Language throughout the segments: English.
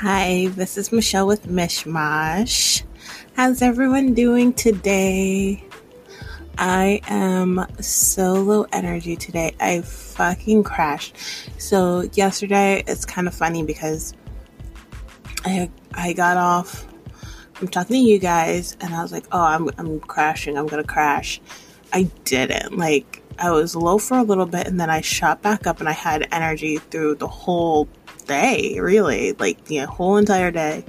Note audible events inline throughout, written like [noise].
Hi, this is Michelle with Mishmash. How's everyone doing today? I am so low energy today. I fucking crashed. So yesterday it's kind of funny because I I got off from talking to you guys and I was like, "Oh, I'm I'm crashing. I'm to crash." I didn't. Like I was low for a little bit and then I shot back up and I had energy through the whole day, really, like the whole entire day.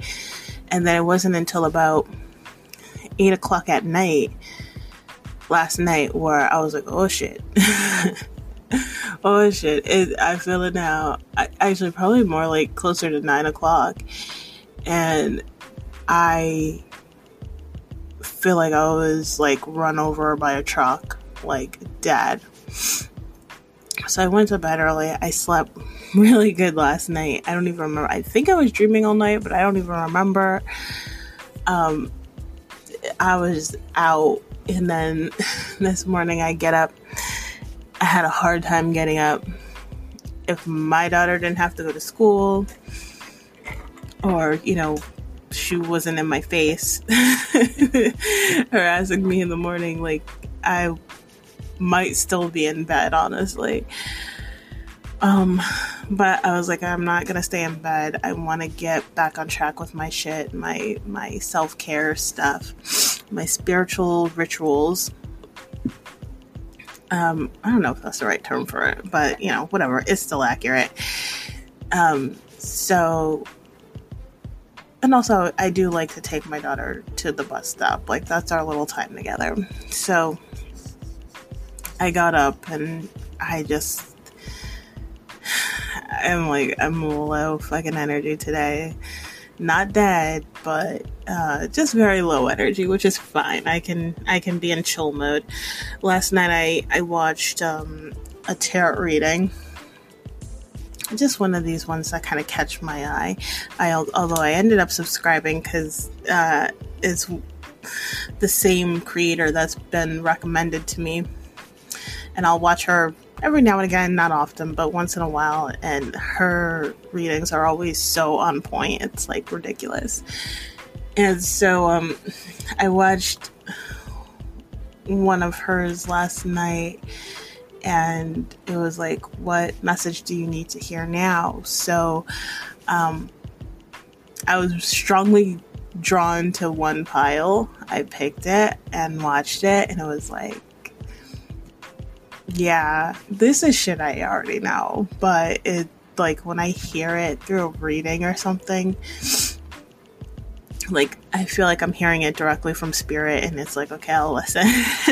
And then it wasn't until about eight o'clock at night last night where I was like, oh shit. [laughs] oh shit. It, I feel it now. I, actually, probably more like closer to nine o'clock. And I feel like I was like run over by a truck, like dead. So I went to bed early. I slept [laughs] really good last night. I don't even remember. I think I was dreaming all night, but I don't even remember. Um, I was out, and then [laughs] this morning I get up. I had a hard time getting up. If my daughter didn't have to go to school, or you know, she wasn't in my face [laughs] harassing me in the morning, like I might still be in bed, honestly. Um, but I was like, I'm not gonna stay in bed. I want to get back on track with my shit, my my self care stuff, my spiritual rituals. Um, I don't know if that's the right term for it, but you know, whatever, it's still accurate. Um, so, and also, I do like to take my daughter to the bus stop. Like that's our little time together. So, I got up and I just I'm like I'm low fucking energy today. Not dead, but uh, just very low energy, which is fine. I can I can be in chill mode. Last night I I watched um, a tarot reading. Just one of these ones that kind of catch my eye. I although I ended up subscribing because uh, it's the same creator that's been recommended to me and I'll watch her every now and again, not often, but once in a while. And her readings are always so on point. It's like ridiculous. And so um, I watched one of hers last night, and it was like, What message do you need to hear now? So um, I was strongly drawn to one pile. I picked it and watched it, and it was like, yeah, this is shit I already know, but it like when I hear it through a reading or something, like I feel like I'm hearing it directly from spirit, and it's like okay, I'll listen. [laughs]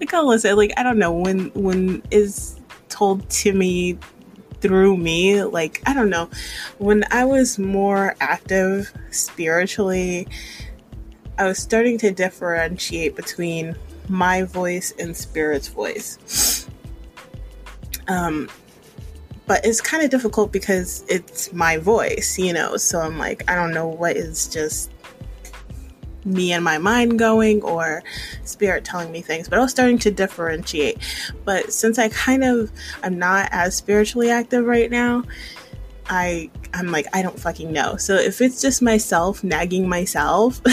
like I'll listen. Like I don't know when when is told to me through me. Like I don't know when I was more active spiritually. I was starting to differentiate between my voice and spirit's voice. Um, but it's kind of difficult because it's my voice, you know. So I'm like, I don't know what is just me and my mind going or spirit telling me things but i was starting to differentiate but since i kind of i'm not as spiritually active right now I I'm like I don't fucking know. So if it's just myself nagging myself, [laughs]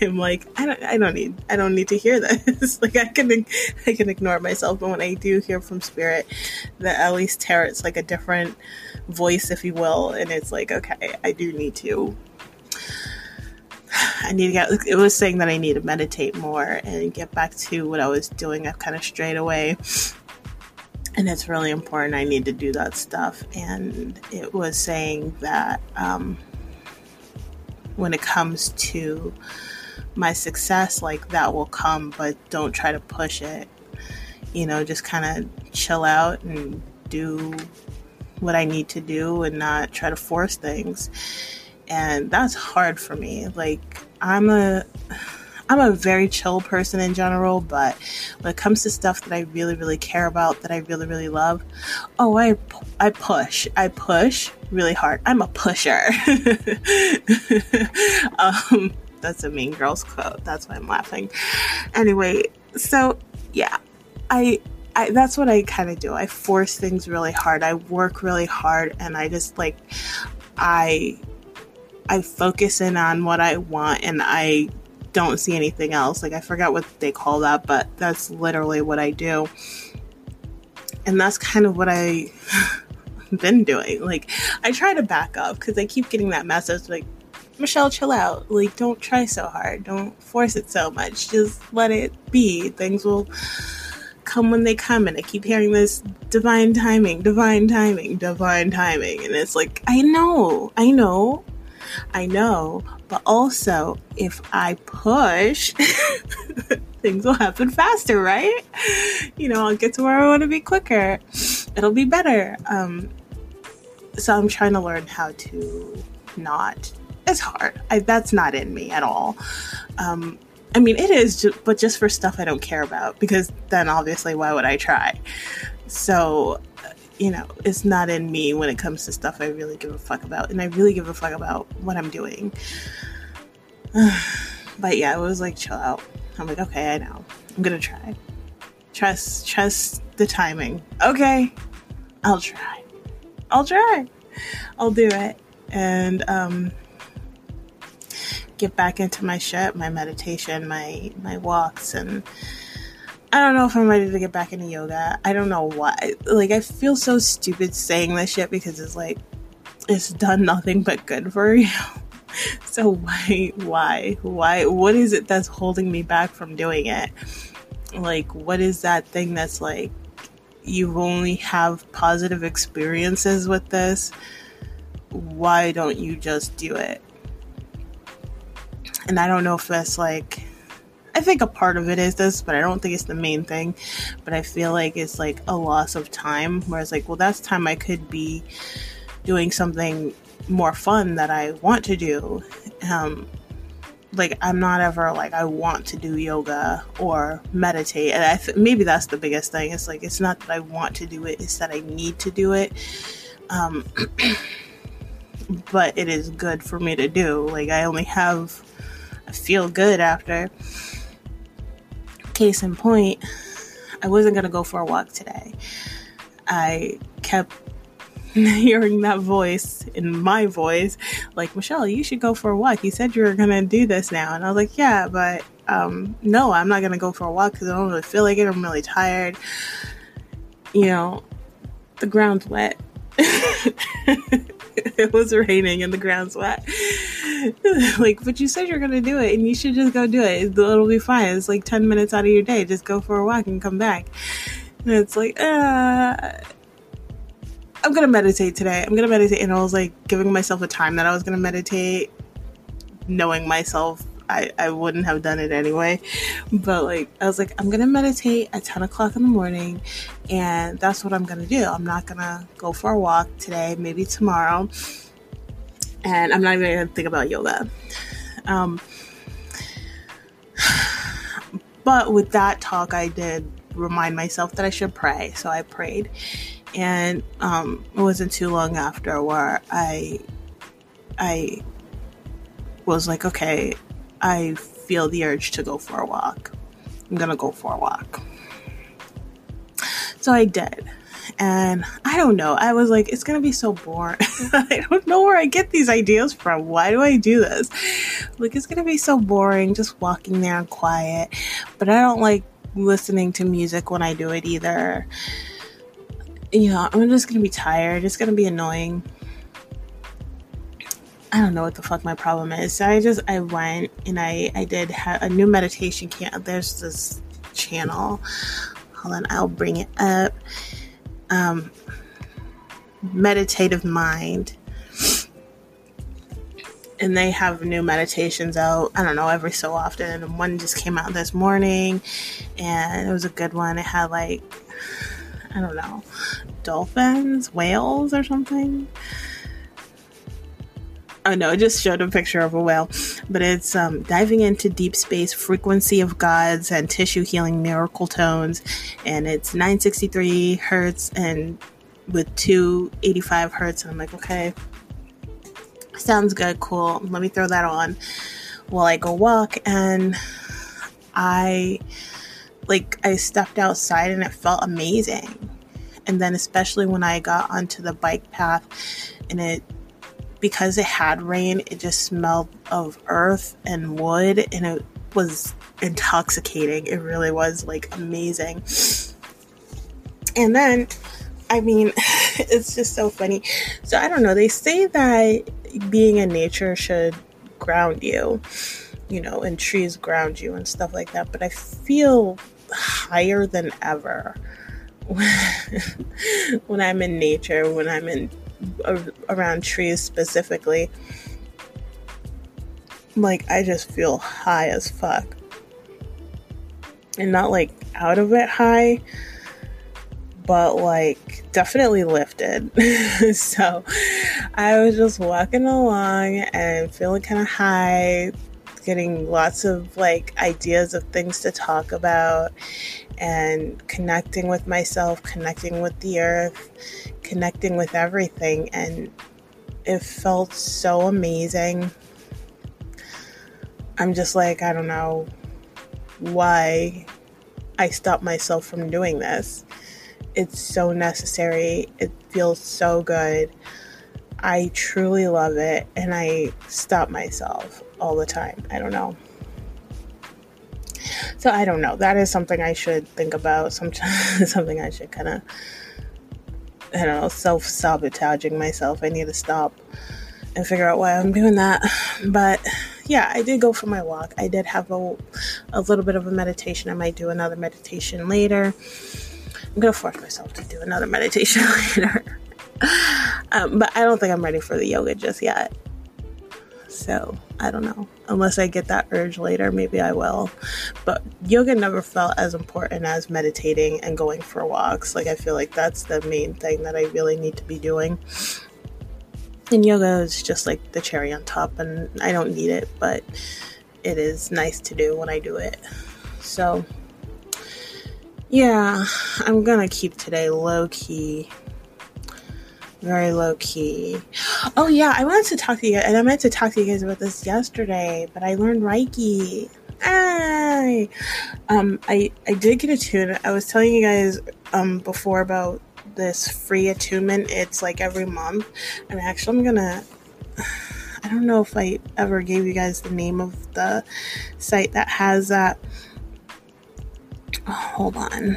I'm like I don't I don't need I don't need to hear this. [laughs] like I can I can ignore myself, but when I do hear from spirit, that at least tarot's like a different voice, if you will, and it's like okay, I do need to. I need to get. It was saying that I need to meditate more and get back to what I was doing. I've kind of strayed away and it's really important. I need to do that stuff. And it was saying that um, when it comes to my success, like that will come, but don't try to push it. You know, just kind of chill out and do what I need to do and not try to force things. And that's hard for me. Like, I'm a I'm a very chill person in general, but when it comes to stuff that I really, really care about, that I really, really love, oh, I, I push. I push really hard. I'm a pusher. [laughs] um, that's a Mean Girls quote. That's why I'm laughing. Anyway, so yeah, I I, that's what I kind of do. I force things really hard. I work really hard, and I just like I I focus in on what I want and I don't see anything else. Like I forgot what they call that, but that's literally what I do. And that's kind of what I [laughs] been doing. Like I try to back up because I keep getting that message like Michelle, chill out. Like, don't try so hard. Don't force it so much. Just let it be. Things will come when they come. And I keep hearing this divine timing, divine timing, divine timing. And it's like, I know, I know, I know. But also, if I push, [laughs] things will happen faster, right? You know, I'll get to where I want to be quicker. It'll be better. Um, so I'm trying to learn how to not it's hard. I, that's not in me at all. Um, I mean, it is, but just for stuff I don't care about, because then obviously, why would I try? So, you know, it's not in me when it comes to stuff I really give a fuck about, and I really give a fuck about what I'm doing. [sighs] but yeah, it was like, chill out. I'm like, okay, I know. I'm gonna try. Trust, trust the timing. Okay, I'll try. I'll try. I'll do it. And um, get back into my shit, my meditation, my my walks, and I don't know if I'm ready to get back into yoga. I don't know why. Like I feel so stupid saying this shit because it's like it's done nothing but good for [laughs] you. so why why why what is it that's holding me back from doing it? Like what is that thing that's like you only have positive experiences with this? Why don't you just do it? And I don't know if that's like, I think a part of it is this, but I don't think it's the main thing. But I feel like it's like a loss of time, where it's like, well, that's time I could be doing something more fun that I want to do. Um, like I'm not ever like I want to do yoga or meditate, and I th- maybe that's the biggest thing. It's like it's not that I want to do it; it's that I need to do it. Um, [clears throat] but it is good for me to do. Like I only have I feel good after. Case in point, I wasn't going to go for a walk today. I kept [laughs] hearing that voice in my voice, like, Michelle, you should go for a walk. You said you were going to do this now. And I was like, yeah, but um, no, I'm not going to go for a walk because I don't really feel like it. I'm really tired. You know, the ground's wet. [laughs] it was raining and the ground's wet. [laughs] like, but you said you're gonna do it, and you should just go do it. It'll be fine. It's like ten minutes out of your day. Just go for a walk and come back. And it's like, uh, I'm gonna meditate today. I'm gonna meditate, and I was like giving myself a time that I was gonna meditate, knowing myself I, I wouldn't have done it anyway. But like, I was like, I'm gonna meditate at 10 o'clock in the morning, and that's what I'm gonna do. I'm not gonna go for a walk today, maybe tomorrow, and I'm not even gonna think about yoga. Um, but with that talk, I did remind myself that I should pray, so I prayed. And um, it wasn't too long after where I I was like, okay, I feel the urge to go for a walk. I'm gonna go for a walk. So I did. And I don't know. I was like, it's gonna be so boring. [laughs] I don't know where I get these ideas from. Why do I do this? Like, it's gonna be so boring just walking there and quiet. But I don't like listening to music when I do it either. You know, I'm just gonna be tired. It's gonna be annoying. I don't know what the fuck my problem is. So I just I went and I I did have a new meditation camp. There's this channel. Hold on, I'll bring it up. Um, meditative mind. And they have new meditations out, I don't know, every so often. And one just came out this morning and it was a good one. It had like, I don't know, dolphins, whales, or something. Oh no, it just showed a picture of a whale, but it's um, diving into deep space, frequency of gods, and tissue healing miracle tones, and it's 963 hertz and with 285 hertz. And I'm like, okay, sounds good, cool. Let me throw that on while I go walk. And I like I stepped outside and it felt amazing. And then especially when I got onto the bike path and it because it had rain, it just smelled of earth and wood, and it was intoxicating. It really was like amazing. And then, I mean, [laughs] it's just so funny. So I don't know. They say that being in nature should ground you, you know, and trees ground you and stuff like that. But I feel higher than ever [laughs] when I'm in nature, when I'm in around trees specifically. Like I just feel high as fuck. And not like out of it high, but like definitely lifted. [laughs] so I was just walking along and feeling kind of high, getting lots of like ideas of things to talk about and connecting with myself, connecting with the earth, connecting with everything. And it felt so amazing. I'm just like, I don't know why I stopped myself from doing this. It's so necessary. It feels so good. I truly love it and I stop myself all the time. I don't know. So I don't know. That is something I should think about. Sometimes [laughs] something I should kind of, I don't know, self sabotaging myself. I need to stop and figure out why I'm doing that. But yeah, I did go for my walk. I did have a, a little bit of a meditation. I might do another meditation later. I'm gonna force myself to do another [laughs] meditation later. um, but I don't think I'm ready for the yoga just yet. So I don't know. Unless I get that urge later, maybe I will. But yoga never felt as important as meditating and going for walks. Like, I feel like that's the main thing that I really need to be doing. And yoga is just like the cherry on top, and I don't need it, but it is nice to do when I do it. So, yeah, I'm gonna keep today low key very low key. Oh yeah, I wanted to talk to you, and I meant to talk to you guys about this yesterday, but I learned Reiki. Hey, um, I I did get attuned. I was telling you guys um before about this free attunement. It's like every month, and actually, I'm gonna. [sighs] I don't know if I ever gave you guys the name of the site that has that. Hold on,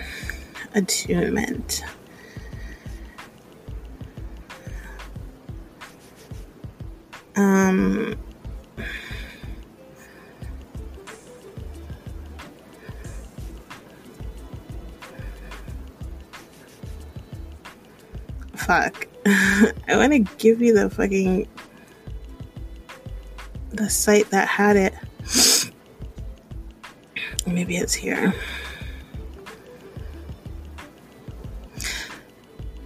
attunement. Um, fuck. [laughs] I want to give you the fucking the site that had it. Maybe it's here.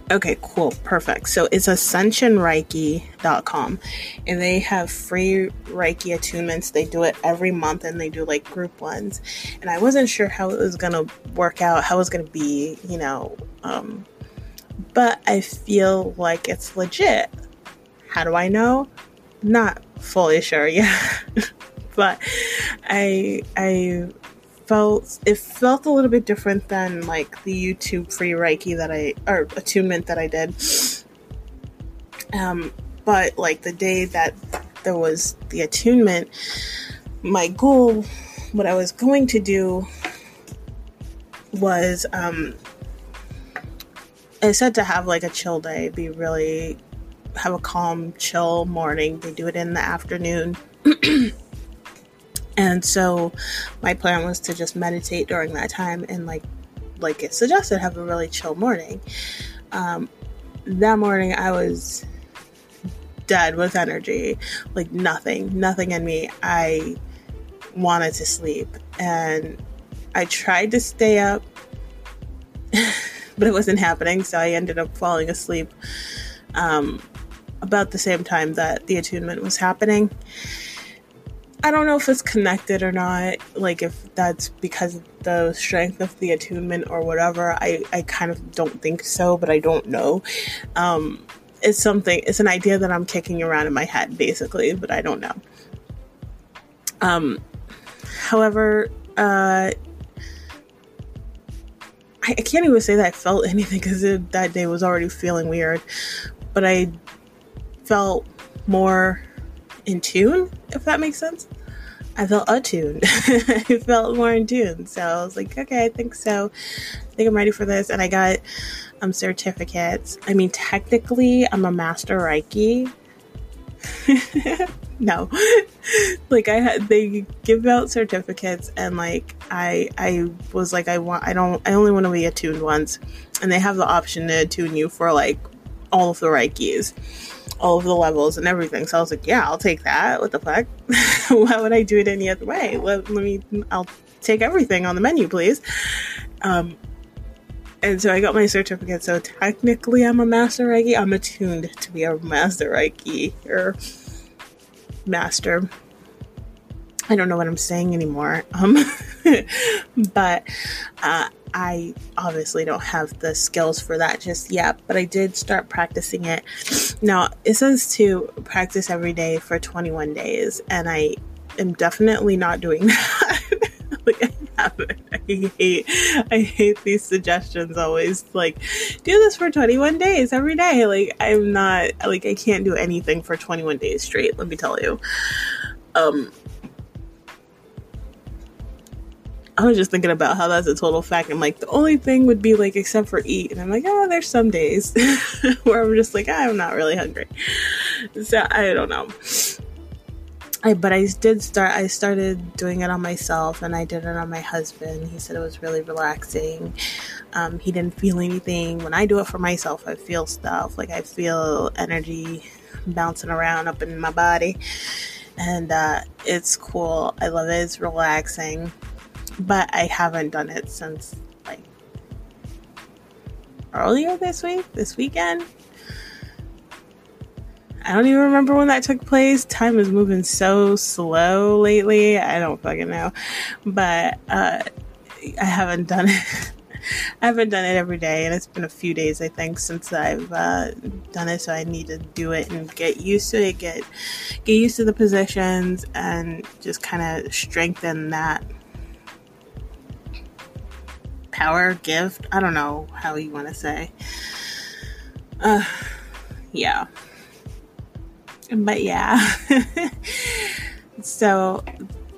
Okay, cool. Perfect. So it's ascensionreiki.com and they have free Reiki attunements. They do it every month and they do like group ones. And I wasn't sure how it was going to work out, how it was going to be, you know. Um, but I feel like it's legit. How do I know? Not fully sure yet. [laughs] but I I felt it felt a little bit different than like the YouTube free Reiki that I or attunement that I did. Um, but like the day that there was the attunement, my goal, what I was going to do was um I said to have like a chill day, be really have a calm, chill morning. They do it in the afternoon. [clears throat] And so my plan was to just meditate during that time and like like it suggested have a really chill morning. Um, that morning I was dead with energy, like nothing, nothing in me. I wanted to sleep and I tried to stay up, [laughs] but it wasn't happening. So I ended up falling asleep um, about the same time that the attunement was happening. I don't know if it's connected or not, like if that's because of the strength of the attunement or whatever. I, I kind of don't think so, but I don't know. Um, it's something, it's an idea that I'm kicking around in my head, basically, but I don't know. Um, however, uh, I, I can't even say that I felt [laughs] anything because that day was already feeling weird, but I felt more in tune, if that makes sense. I felt attuned. [laughs] I felt more in tune. So I was like, okay, I think so. I think I'm ready for this. And I got um certificates. I mean, technically, I'm a master Reiki. [laughs] no, [laughs] like I had they give out certificates, and like I I was like I want I don't I only want to be attuned once, and they have the option to attune you for like all of the Reikis all of the levels and everything. So I was like, yeah, I'll take that. What the fuck? [laughs] Why would I do it any other way? Let, let me, I'll take everything on the menu, please. Um, and so I got my certificate. So technically, I'm a master Reiki. I'm attuned to be a master Reiki or master. I don't know what I'm saying anymore. Um, [laughs] but uh, I obviously don't have the skills for that just yet, but I did start practicing it. Now, it says to practice every day for 21 days, and I am definitely not doing [laughs] that. like I haven't. I hate I hate these suggestions always like do this for 21 days every day. Like I'm not like I can't do anything for 21 days straight, let me tell you. Um I was just thinking about how that's a total fact. I'm like, the only thing would be like, except for eat. And I'm like, oh, there's some days [laughs] where I'm just like, I'm not really hungry. So I don't know. I, but I did start, I started doing it on myself and I did it on my husband. He said it was really relaxing. Um, he didn't feel anything. When I do it for myself, I feel stuff. Like I feel energy bouncing around up in my body. And uh, it's cool. I love it. It's relaxing but I haven't done it since like earlier this week, this weekend. I don't even remember when that took place. Time is moving so slow lately. I don't fucking know. But uh, I haven't done it. [laughs] I haven't done it every day, and it's been a few days, I think, since I've uh, done it. So I need to do it and get used to it, get get used to the positions, and just kind of strengthen that power, gift. I don't know how you want to say. Uh, yeah. But yeah. [laughs] so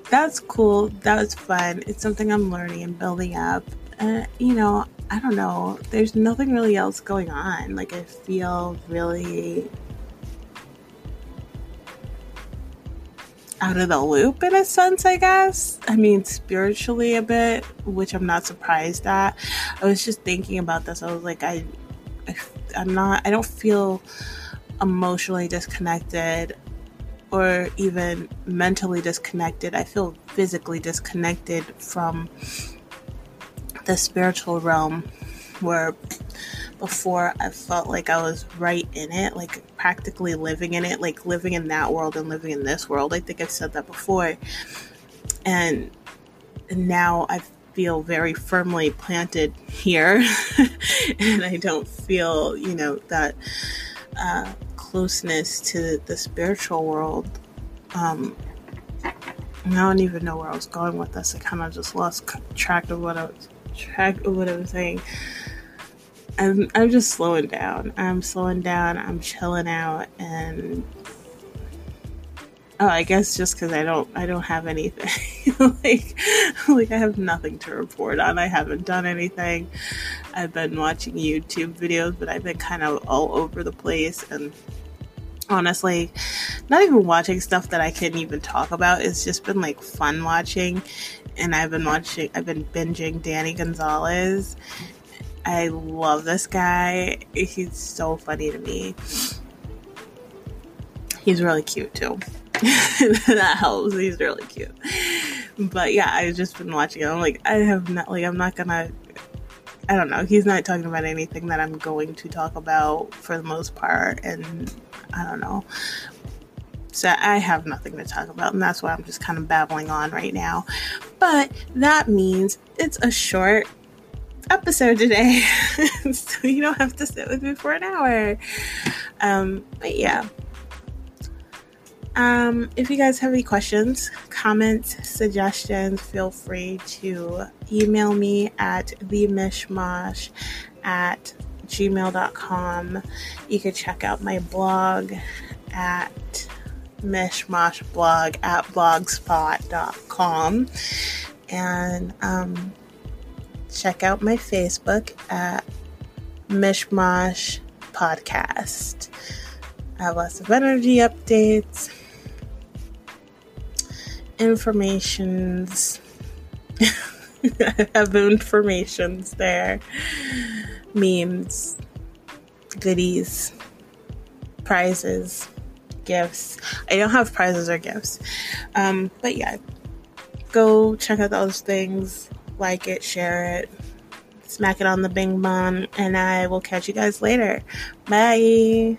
that's cool. That was fun. It's something I'm learning and building up. Uh, you know, I don't know. There's nothing really else going on. Like, I feel really out of the loop in a sense, I guess. I mean, spiritually a bit, which I'm not surprised at. I was just thinking about this. I was like, I, I I'm not, I don't feel emotionally disconnected or even mentally disconnected. I feel physically disconnected from the spiritual realm where before I felt like I was right in it, like practically living in it, like living in that world and living in this world. I think I've said that before. And now I feel very firmly planted here, [laughs] and I don't feel, you know, that uh, closeness to the spiritual world. Um, I don't even know where I was going with this. I kind of just lost track of what I was track of what I was saying. I'm I'm just slowing down. I'm slowing down. I'm chilling out, and oh, I guess just because I don't I don't have anything [laughs] like like I have nothing to report on. I haven't done anything. I've been watching YouTube videos, but I've been kind of all over the place and honestly not even watching stuff that I can even talk about. It's just been like fun watching and I've been watching I've been binging Danny Gonzalez I love this guy. He's so funny to me. He's really cute too. [laughs] that helps. He's really cute. But yeah, I've just been watching it. I'm like, I have not like I'm not gonna I don't know. He's not talking about anything that I'm going to talk about for the most part and I don't know. So I have nothing to talk about, and that's why I'm just kind of babbling on right now. But that means it's a short episode today. [laughs] so you don't have to sit with me for an hour. Um, but yeah. Um, if you guys have any questions, comments, suggestions, feel free to email me at themishmash at gmail.com. You can check out my blog at mishmashblog at blogspot.com and um, check out my Facebook at Mishmash Podcast. I have lots of energy updates, informations. [laughs] I have informations there, memes, goodies, prizes, gifts. I don't have prizes or gifts. Um, but yeah, go check out those things, like it, share it, smack it on the bing bong, and I will catch you guys later. Bye.